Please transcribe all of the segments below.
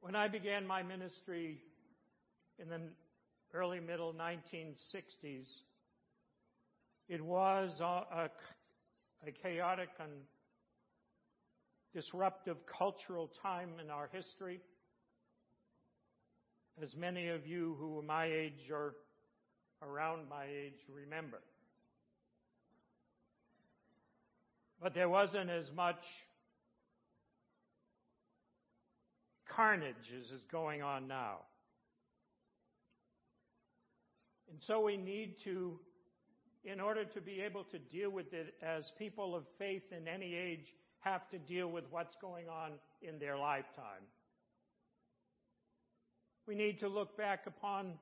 When I began my ministry in the early middle 1960s, it was a, a, chaotic and disruptive cultural time in our history. As many of you who are my age or around my age remember. But there wasn't as much carnage as is going on now. And so we need to, in order to be able to deal with it as people of faith in any age have to deal with what's going on in their lifetime. We need to look back upon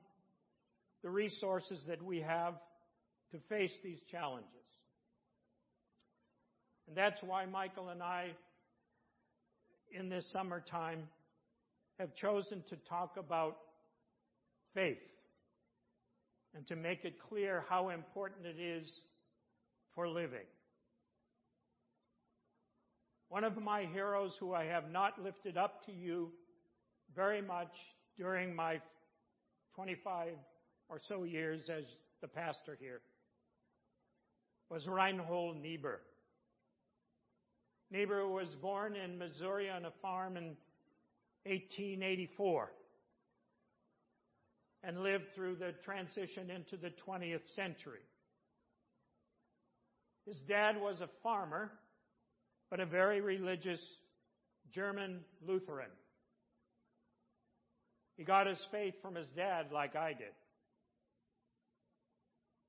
the resources that we have to face these challenges. And that's why Michael and I, in this summertime, have chosen to talk about faith and to make it clear how important it is for living. One of my heroes who I have not lifted up to you very much during my 25 or so years as the pastor here was Reinhold Niebuhr. Niebuhr was born in Missouri on a farm in 1884 and lived through the transition into the 20th century. His dad was a farmer, but a very religious German Lutheran. He got his faith from his dad like I did.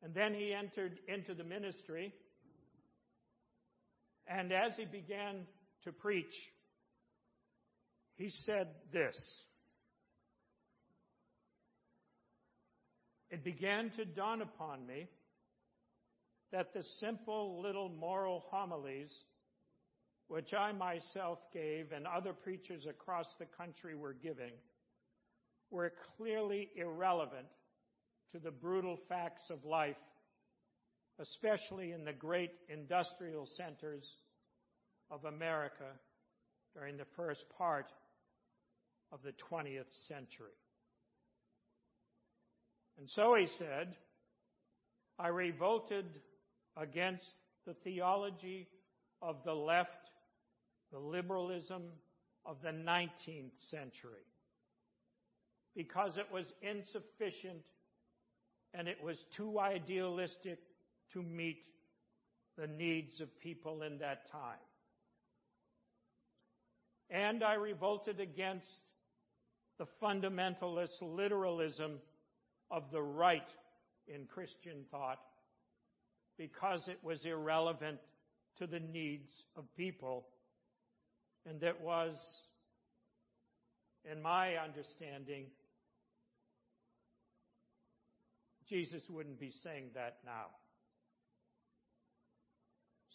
And then he entered into the ministry. And as he began to preach, he said this. It began to dawn upon me that the simple little moral homilies which I myself gave and other preachers across the country were giving were clearly irrelevant to the brutal facts of life, especially in the great industrial centers of America during the first part of the 20th century. And so he said, I revolted against the theology of the left, the liberalism of the 19th century because it was insufficient and it was too idealistic to meet the needs of people in that time. And I revolted against the fundamentalist literalism of the right in Christian thought because it was irrelevant to the needs of people and it was, in my understanding, Jesus wouldn't be saying that now.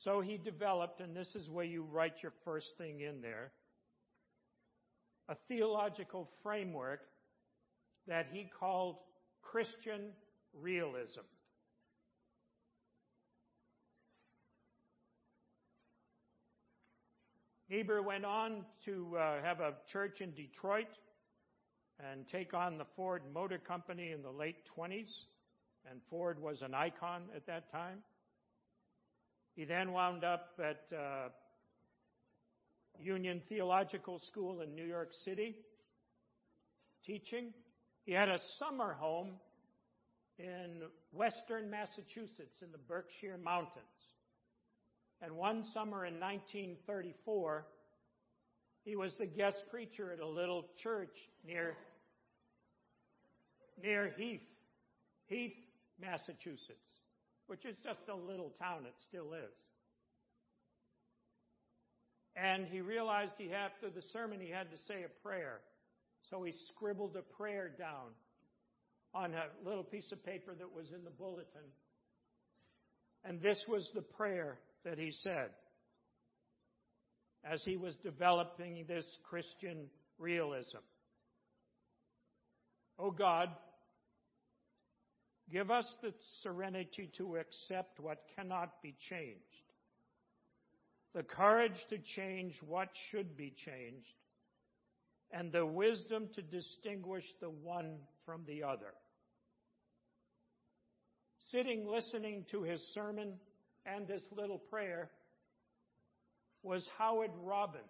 So he developed, and this is where you write your first thing in there, a theological framework that he called Christian realism. Niebuhr went on to uh, have a church in Detroit and take on the Ford Motor Company in the late 20s and Ford was an icon at that time. He then wound up at uh, Union Theological School in New York City teaching. He had a summer home in western Massachusetts in the Berkshire Mountains. And one summer in 1934, he was the guest preacher at a little church near, near Heath, Heath, Massachusetts, which is just a little town, it still is. And he realized he had, after the sermon he had to say a prayer. So he scribbled a prayer down on a little piece of paper that was in the bulletin. And this was the prayer that he said as he was developing this Christian realism. Oh God, Give us the serenity to accept what cannot be changed, the courage to change what should be changed, and the wisdom to distinguish the one from the other. Sitting listening to his sermon and this little prayer was Howard Robbins,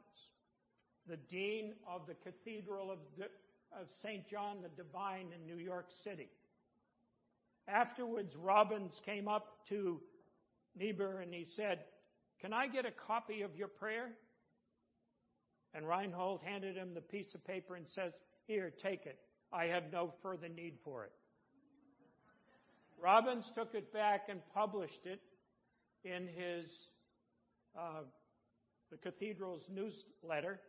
the Dean of the Cathedral of, of St. John the Divine in New York City. Afterwards, Robbins came up to Niebuhr and he said, Can I get a copy of your prayer? And Reinhold handed him the piece of paper and says, Here, take it. I have no further need for it. Robbins took it back and published it in his uh, the cathedral's newsletter,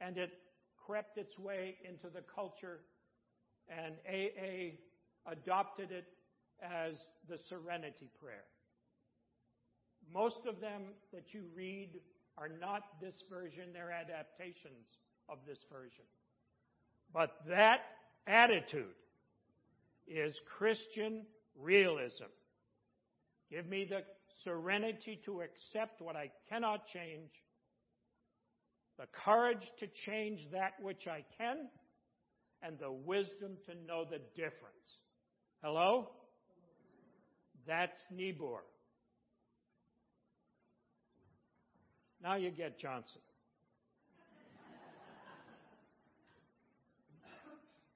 and it crept its way into the culture, and AA adopted it as the Serenity Prayer. Most of them that you read are not this version, they're adaptations of this version. But that attitude is Christian realism. Give me the serenity to accept what I cannot change, the courage to change that which I can, and the wisdom to know the difference. Hello? That's Niebuhr. Now you get Johnson.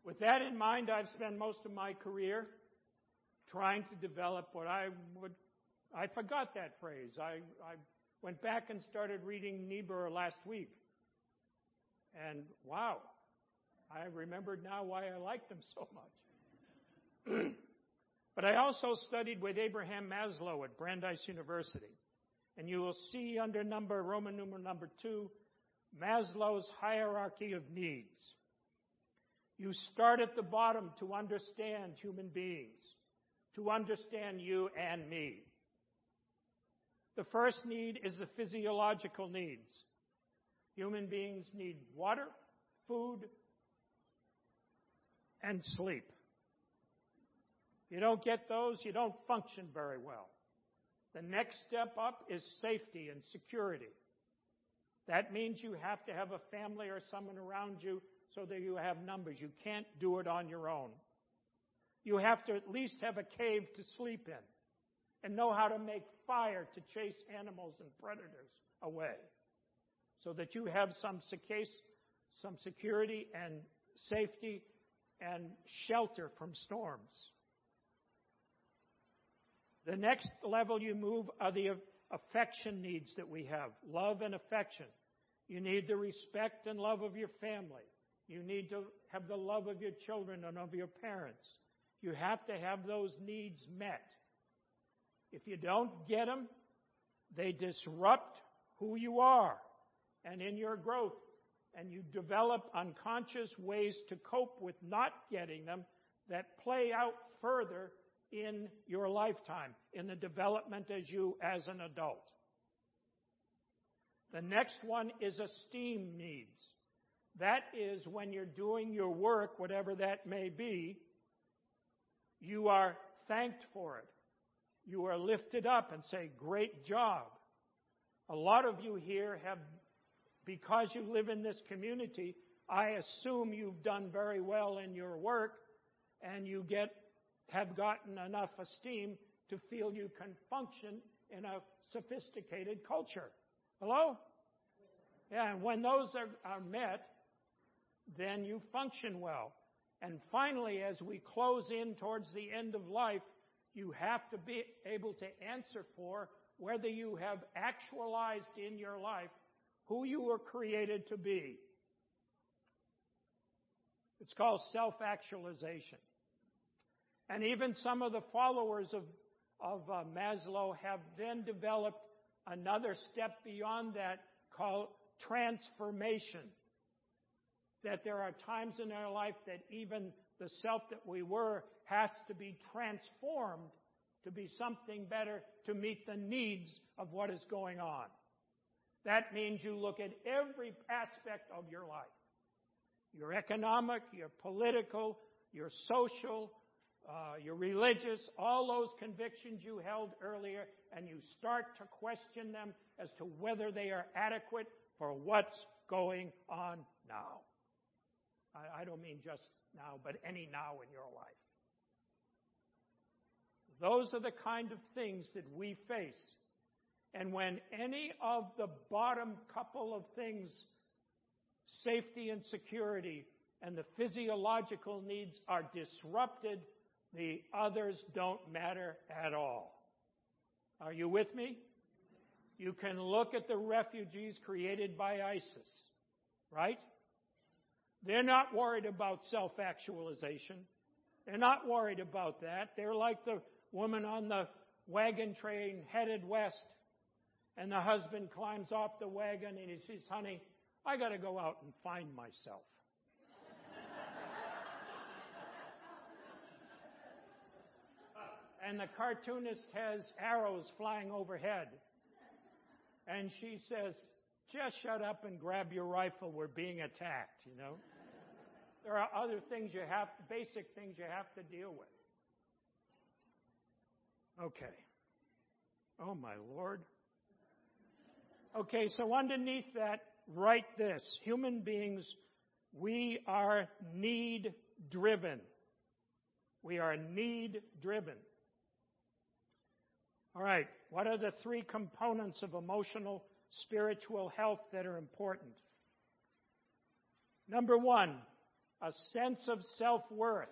With that in mind, I've spent most of my career trying to develop what I would, I forgot that phrase. I, I went back and started reading Niebuhr last week. And wow, I remembered now why I liked him so much. but I also studied with Abraham Maslow at Brandeis University. And you will see under number, Roman numeral number two, Maslow's hierarchy of needs. You start at the bottom to understand human beings, to understand you and me. The first need is the physiological needs. Human beings need water, food, and sleep. You don't get those, you don't function very well. The next step up is safety and security. That means you have to have a family or someone around you so that you have numbers. You can't do it on your own. You have to at least have a cave to sleep in and know how to make fire to chase animals and predators away so that you have some, some security and safety and shelter from storms. The next level you move are the affection needs that we have love and affection. You need the respect and love of your family. You need to have the love of your children and of your parents. You have to have those needs met. If you don't get them, they disrupt who you are and in your growth. And you develop unconscious ways to cope with not getting them that play out further in your lifetime, in the development as you as an adult. The next one is esteem needs. That is when you're doing your work, whatever that may be, you are thanked for it. You are lifted up and say, great job. A lot of you here have, because you live in this community, I assume you've done very well in your work and you get have gotten enough esteem to feel you can function in a sophisticated culture. Hello? Yeah, and when those are, are met, then you function well. And finally, as we close in towards the end of life, you have to be able to answer for whether you have actualized in your life who you were created to be. It's called self-actualization. And even some of the followers of, of uh, Maslow have then developed another step beyond that called transformation. That there are times in our life that even the self that we were has to be transformed to be something better to meet the needs of what is going on. That means you look at every aspect of your life. Your economic, your political, your social, uh, your religious, all those convictions you held earlier, and you start to question them as to whether they are adequate for what's going on now. I, I don't mean just now, but any now in your life. Those are the kind of things that we face. And when any of the bottom couple of things, safety and security, and the physiological needs are disrupted, the others don't matter at all. Are you with me? You can look at the refugees created by ISIS, right? They're not worried about self-actualization. They're not worried about that. They're like the woman on the wagon train headed west, and the husband climbs off the wagon and he says, honey, I gotta go out and find myself. And the cartoonist has arrows flying overhead. And she says, just shut up and grab your rifle. We're being attacked, you know. there are other things you have, basic things you have to deal with. Okay. Oh my Lord. Okay, so underneath that, write this. Human beings, we are need driven. We are need driven. All right, what are the three components of emotional, spiritual health that are important? Number one, a sense of self worth.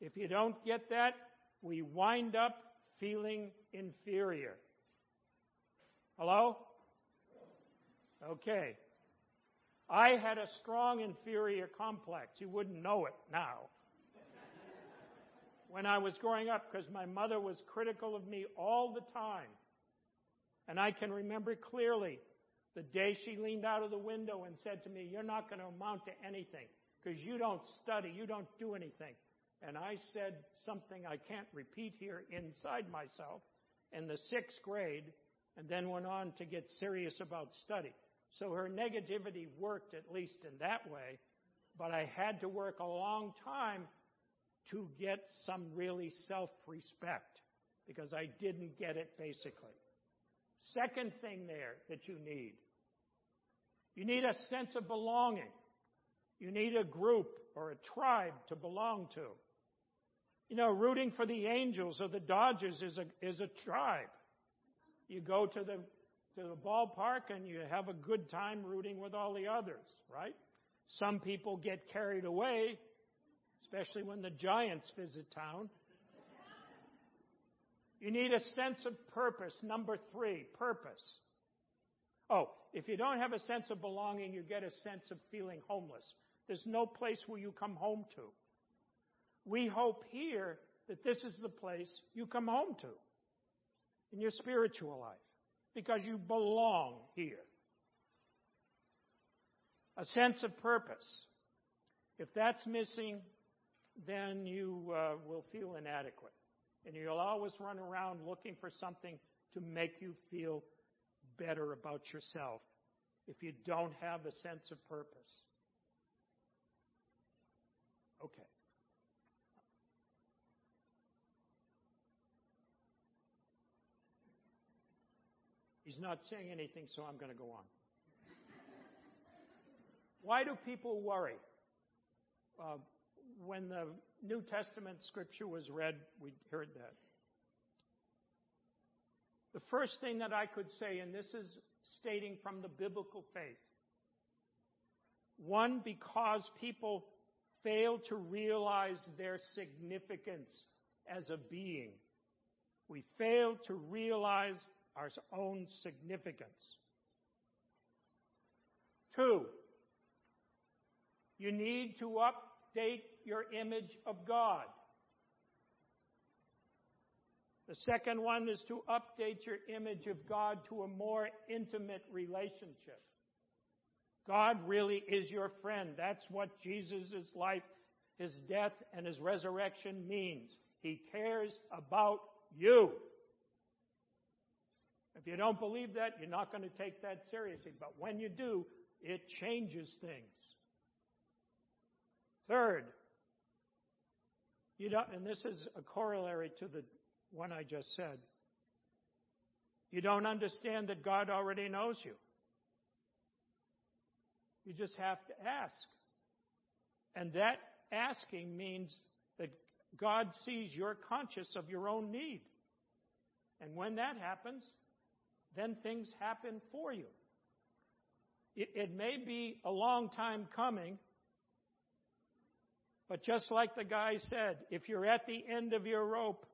If you don't get that, we wind up feeling inferior. Hello? Okay. I had a strong inferior complex. You wouldn't know it now when I was growing up because my mother was critical of me all the time. And I can remember clearly the day she leaned out of the window and said to me, You're not going to amount to anything because you don't study, you don't do anything. And I said something I can't repeat here inside myself in the sixth grade and then went on to get serious about study. So her negativity worked at least in that way, but I had to work a long time to get some really self-respect because I didn't get it basically. Second thing there that you need. You need a sense of belonging. You need a group or a tribe to belong to. You know, rooting for the Angels or the Dodgers is a, is a tribe. You go to the, to the ballpark and you have a good time rooting with all the others, right? Some people get carried away especially when the giants visit town. You need a sense of purpose. Number three, purpose. Oh, if you don't have a sense of belonging, you get a sense of feeling homeless. There's no place where you come home to. We hope here that this is the place you come home to in your spiritual life because you belong here. A sense of purpose. If that's missing, then you uh, will feel inadequate. And you'll always run around looking for something to make you feel better about yourself if you don't have a sense of purpose. Okay. He's not saying anything, so I'm going to go on. Why do people worry? Uh, when the New Testament scripture was read, we heard that. The first thing that I could say, and this is stating from the biblical faith, one, because people fail to realize their significance as a being. We fail to realize our own significance. Two, you need to update your image of God. The second one is to update your image of God to a more intimate relationship. God really is your friend. That's what Jesus' life, his death, and his resurrection means. He cares about you. If you don't believe that, you're not going to take that seriously. But when you do, it changes things. Third, you don't, and this is a corollary to the one I just said. You don't understand that God already knows you. You just have to ask. And that asking means that God sees you're conscious of your own need. And when that happens, then things happen for you. It, it, may be a long time coming, but just like the guy said, if you're at the end of your rope,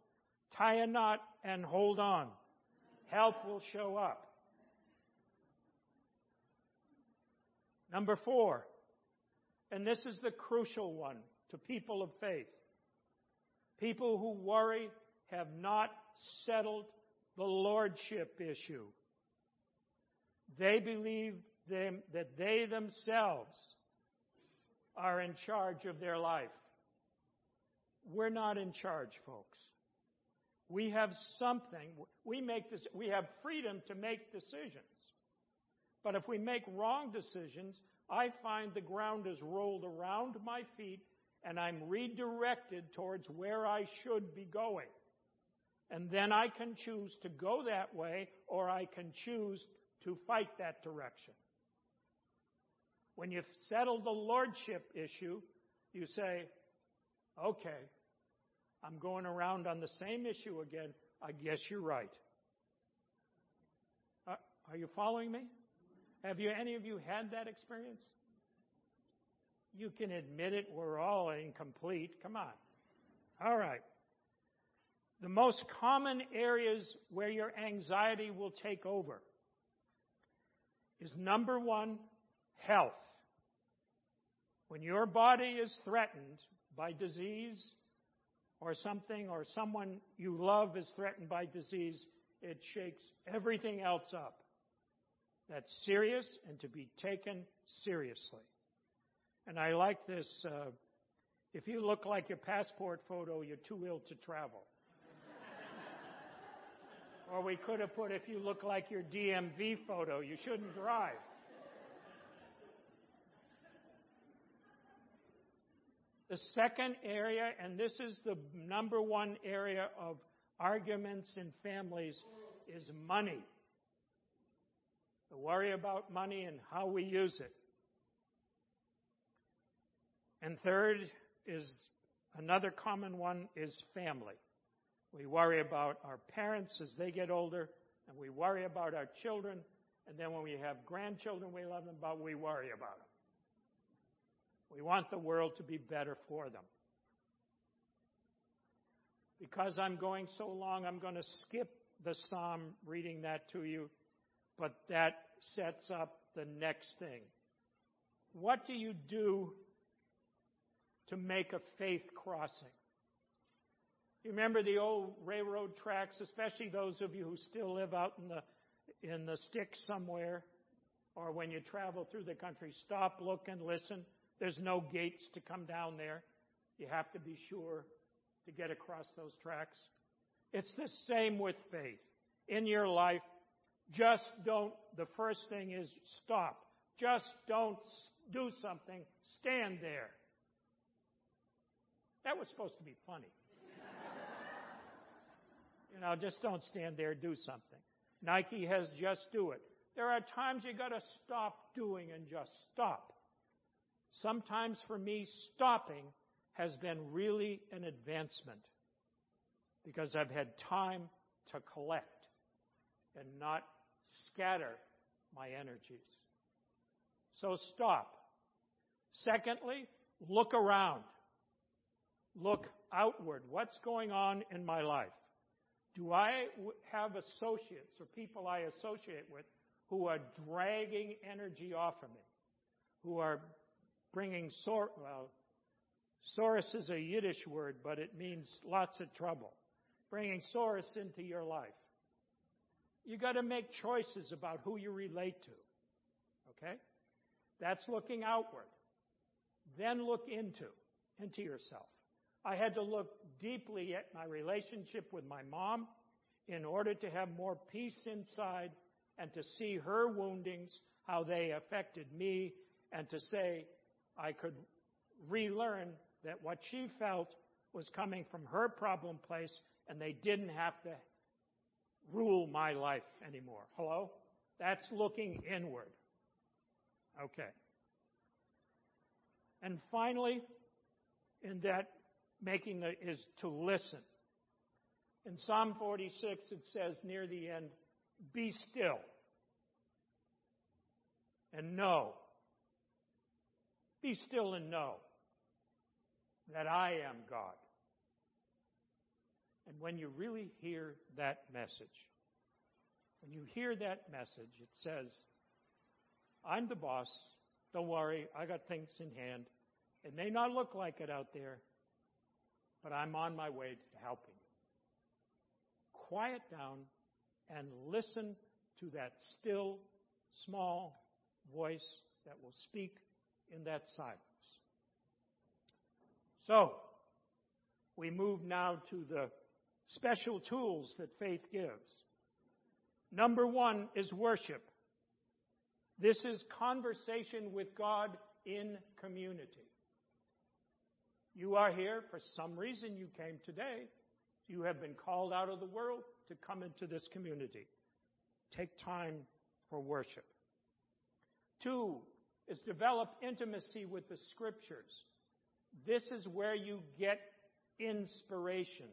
tie a knot and hold on. Help will show up. Number four, and this is the crucial one to people of faith. People who worry have not settled the lordship issue. They believe them, that they themselves are in charge of their life. We're not in charge, folks. We have something. We make this, we have freedom to make decisions. But if we make wrong decisions, I find the ground is rolled around my feet and I'm redirected towards where I should be going. And then I can choose to go that way or I can choose to fight that direction. When you've settled the lordship issue, you say, okay, I'm going around on the same issue again. I guess you're right. Uh, are you following me? Have you, any of you had that experience? You can admit it, we're all incomplete. Come on. All right. The most common areas where your anxiety will take over is number one, health. When your body is threatened by disease or something, or someone you love is threatened by disease, it shakes everything else up. That's serious and to be taken seriously. And I like this. Uh, if you look like your passport photo, you're too ill to travel. or we could have put, if you look like your DMV photo, you shouldn't drive. The second area, and this is the number one area of arguments in families, is money. The worry about money and how we use it. And third is another common one is family. We worry about our parents as they get older, and we worry about our children, and then when we have grandchildren we love them, but we worry about them. We want the world to be better for them. Because I'm going so long, I'm going to skip the psalm reading that to you, but that sets up the next thing. What do you do to make a faith crossing? You remember the old railroad tracks, especially those of you who still live out in the in the sticks somewhere, or when you travel through the country, stop, look, and listen. There's no gates to come down there. You have to be sure to get across those tracks. It's the same with faith. In your life, just don't, the first thing is stop. Just don't do something. Stand there. That was supposed to be funny. you know, just don't stand there, do something. Nike has just do it. There are times you gotta stop doing and just stop. Sometimes for me, stopping has been really an advancement because I've had time to collect and not scatter my energies. So stop. Secondly, look around. Look outward. What's going on in my life? Do I have associates or people I associate with who are dragging energy off of me? Who are bringing sor, well, sorus is a Yiddish word, but it means lots of trouble. Bringing sorus into your life. You got to make choices about who you relate to. Okay? That's looking outward. Then look into, into yourself. I had to look deeply at my relationship with my mom in order to have more peace inside and to see her woundings, how they affected me, and to say, I could relearn that what she felt was coming from her problem place and they didn't have to rule my life anymore. Hello? That's looking inward. Okay. And finally, in that making the, is to listen. In Psalm 46, it says near the end, Be still and know. Be still and know that I am God. And when you really hear that message, when you hear that message, it says, I'm the boss. Don't worry, I got things in hand. It may not look like it out there, but I'm on my way to helping you. Quiet down and listen to that still, small voice that will speak in that silence. So, we move now to the special tools that faith gives. Number one is worship. This is conversation with God in community. You are here for some reason you came today. You have been called out of the world to come into this community. Take time for worship. Two is develop intimacy with the scriptures. This is where you get inspiration.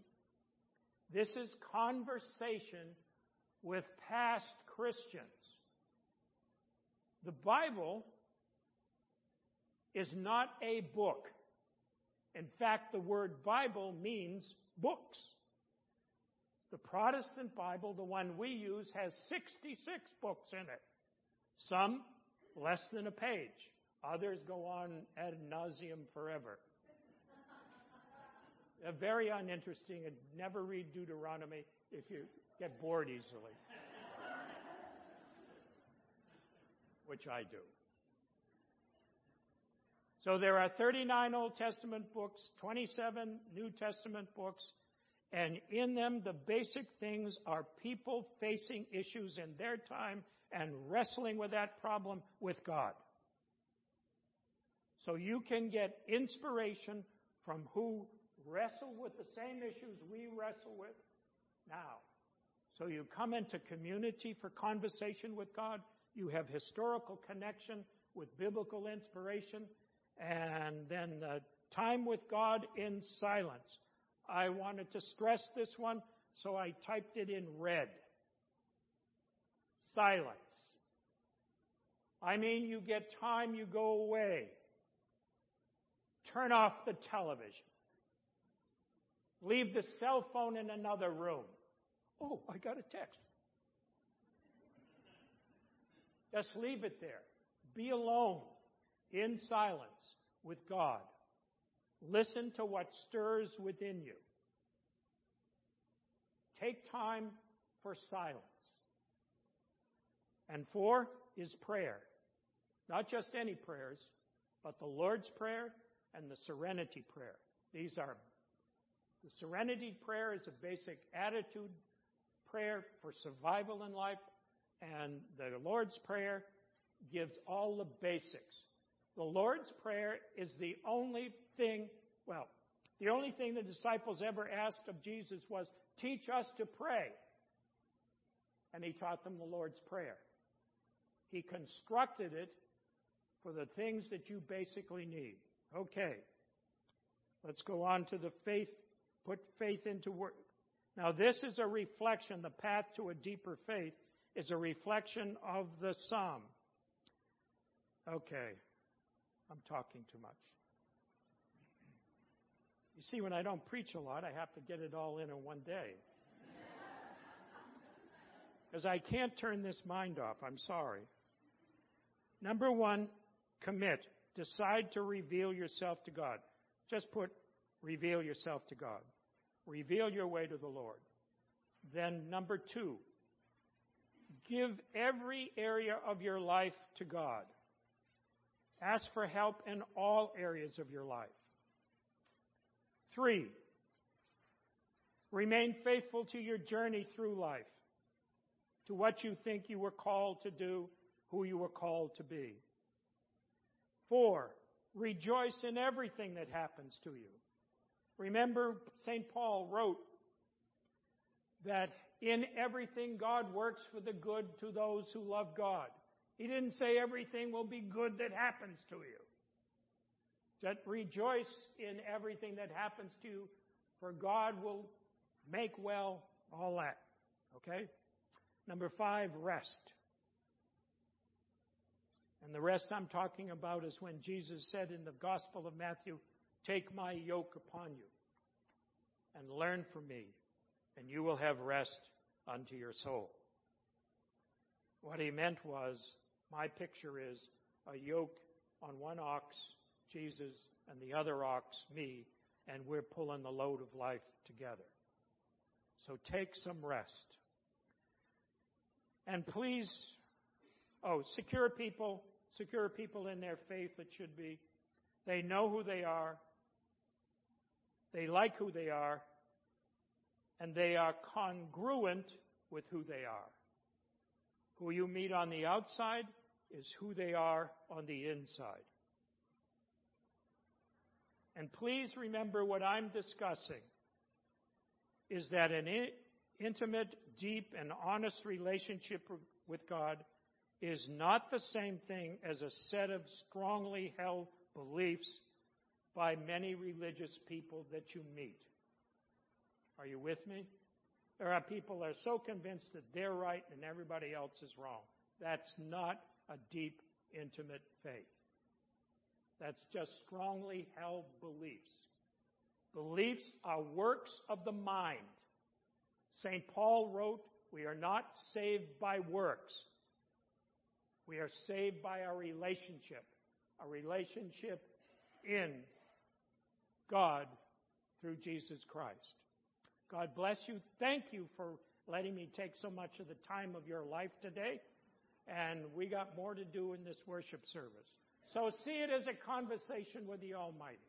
This is conversation with past Christians. The Bible is not a book. In fact, the word Bible means books. The Protestant Bible, the one we use, has 66 books in it. Some less than a page. Others go on ad nauseum forever. They're very uninteresting and never read Deuteronomy if you get bored easily. Which I do. So there are 39 Old Testament books, 27 New Testament books, and in them the basic things are people facing issues in their time and wrestling with that problem with God. So you can get inspiration from who wrestle with the same issues we wrestle with now. So you come into community for conversation with God. You have historical connection with biblical inspiration and then the time with God in silence. I wanted to stress this one, so I typed it in red silence. I mean, you get time, you go away. Turn off the television. Leave the cell phone in another room. Oh, I got a text. Just leave it there. Be alone in silence with God. Listen to what stirs within you. Take time for silence. And four is prayer. Not just any prayers, but the Lord's Prayer and the Serenity Prayer. These are the Serenity Prayer is a basic attitude prayer for survival in life, and the Lord's Prayer gives all the basics. The Lord's Prayer is the only thing, well, the only thing the disciples ever asked of Jesus was, teach us to pray. And he taught them the Lord's Prayer. He constructed it for the things that you basically need. Okay. Let's go on to the faith, put faith into work. Now, this is a reflection, the path to a deeper faith is a reflection of the psalm. Okay. I'm talking too much. You see, when I don't preach a lot, I have to get it all in in one day. Because I can't turn this mind off. I'm sorry. Number one, commit. Decide to reveal yourself to God. Just put reveal yourself to God. Reveal your way to the Lord. Then, number two, give every area of your life to God. Ask for help in all areas of your life. Three, remain faithful to your journey through life, to what you think you were called to do who you were called to be. Four, rejoice in everything that happens to you. Remember, St. Paul wrote that in everything God works for the good to those who love God. He didn't say everything will be good that happens to you. Just rejoice in everything that happens to you, for God will make well all that. Okay? Number five, rest. And the rest I'm talking about is when Jesus said in the Gospel of Matthew, Take my yoke upon you and learn from me, and you will have rest unto your soul. What he meant was, my picture is a yoke on one ox, Jesus, and the other ox, me, and we're pulling the load of life together. So take some rest. And please, oh, secure people, secure people in their faith, it should be. They know who they are. They like who they are. And they are congruent with who they are. Who you meet on the outside is who they are on the inside. And please remember what I'm discussing is that an intimate, deep, and honest relationship with God is not the same thing as a set of strongly held beliefs by many religious people that you meet. Are you with me? There are people that are so convinced that they're right and everybody else is wrong. That's not a deep, intimate faith. That's just strongly held beliefs. Beliefs are works of the mind. St. Paul wrote, We are not saved by works. We are saved by our relationship, a relationship in God through Jesus Christ. God bless you. Thank you for letting me take so much of the time of your life today. And we got more to do in this worship service. So see it as a conversation with the Almighty.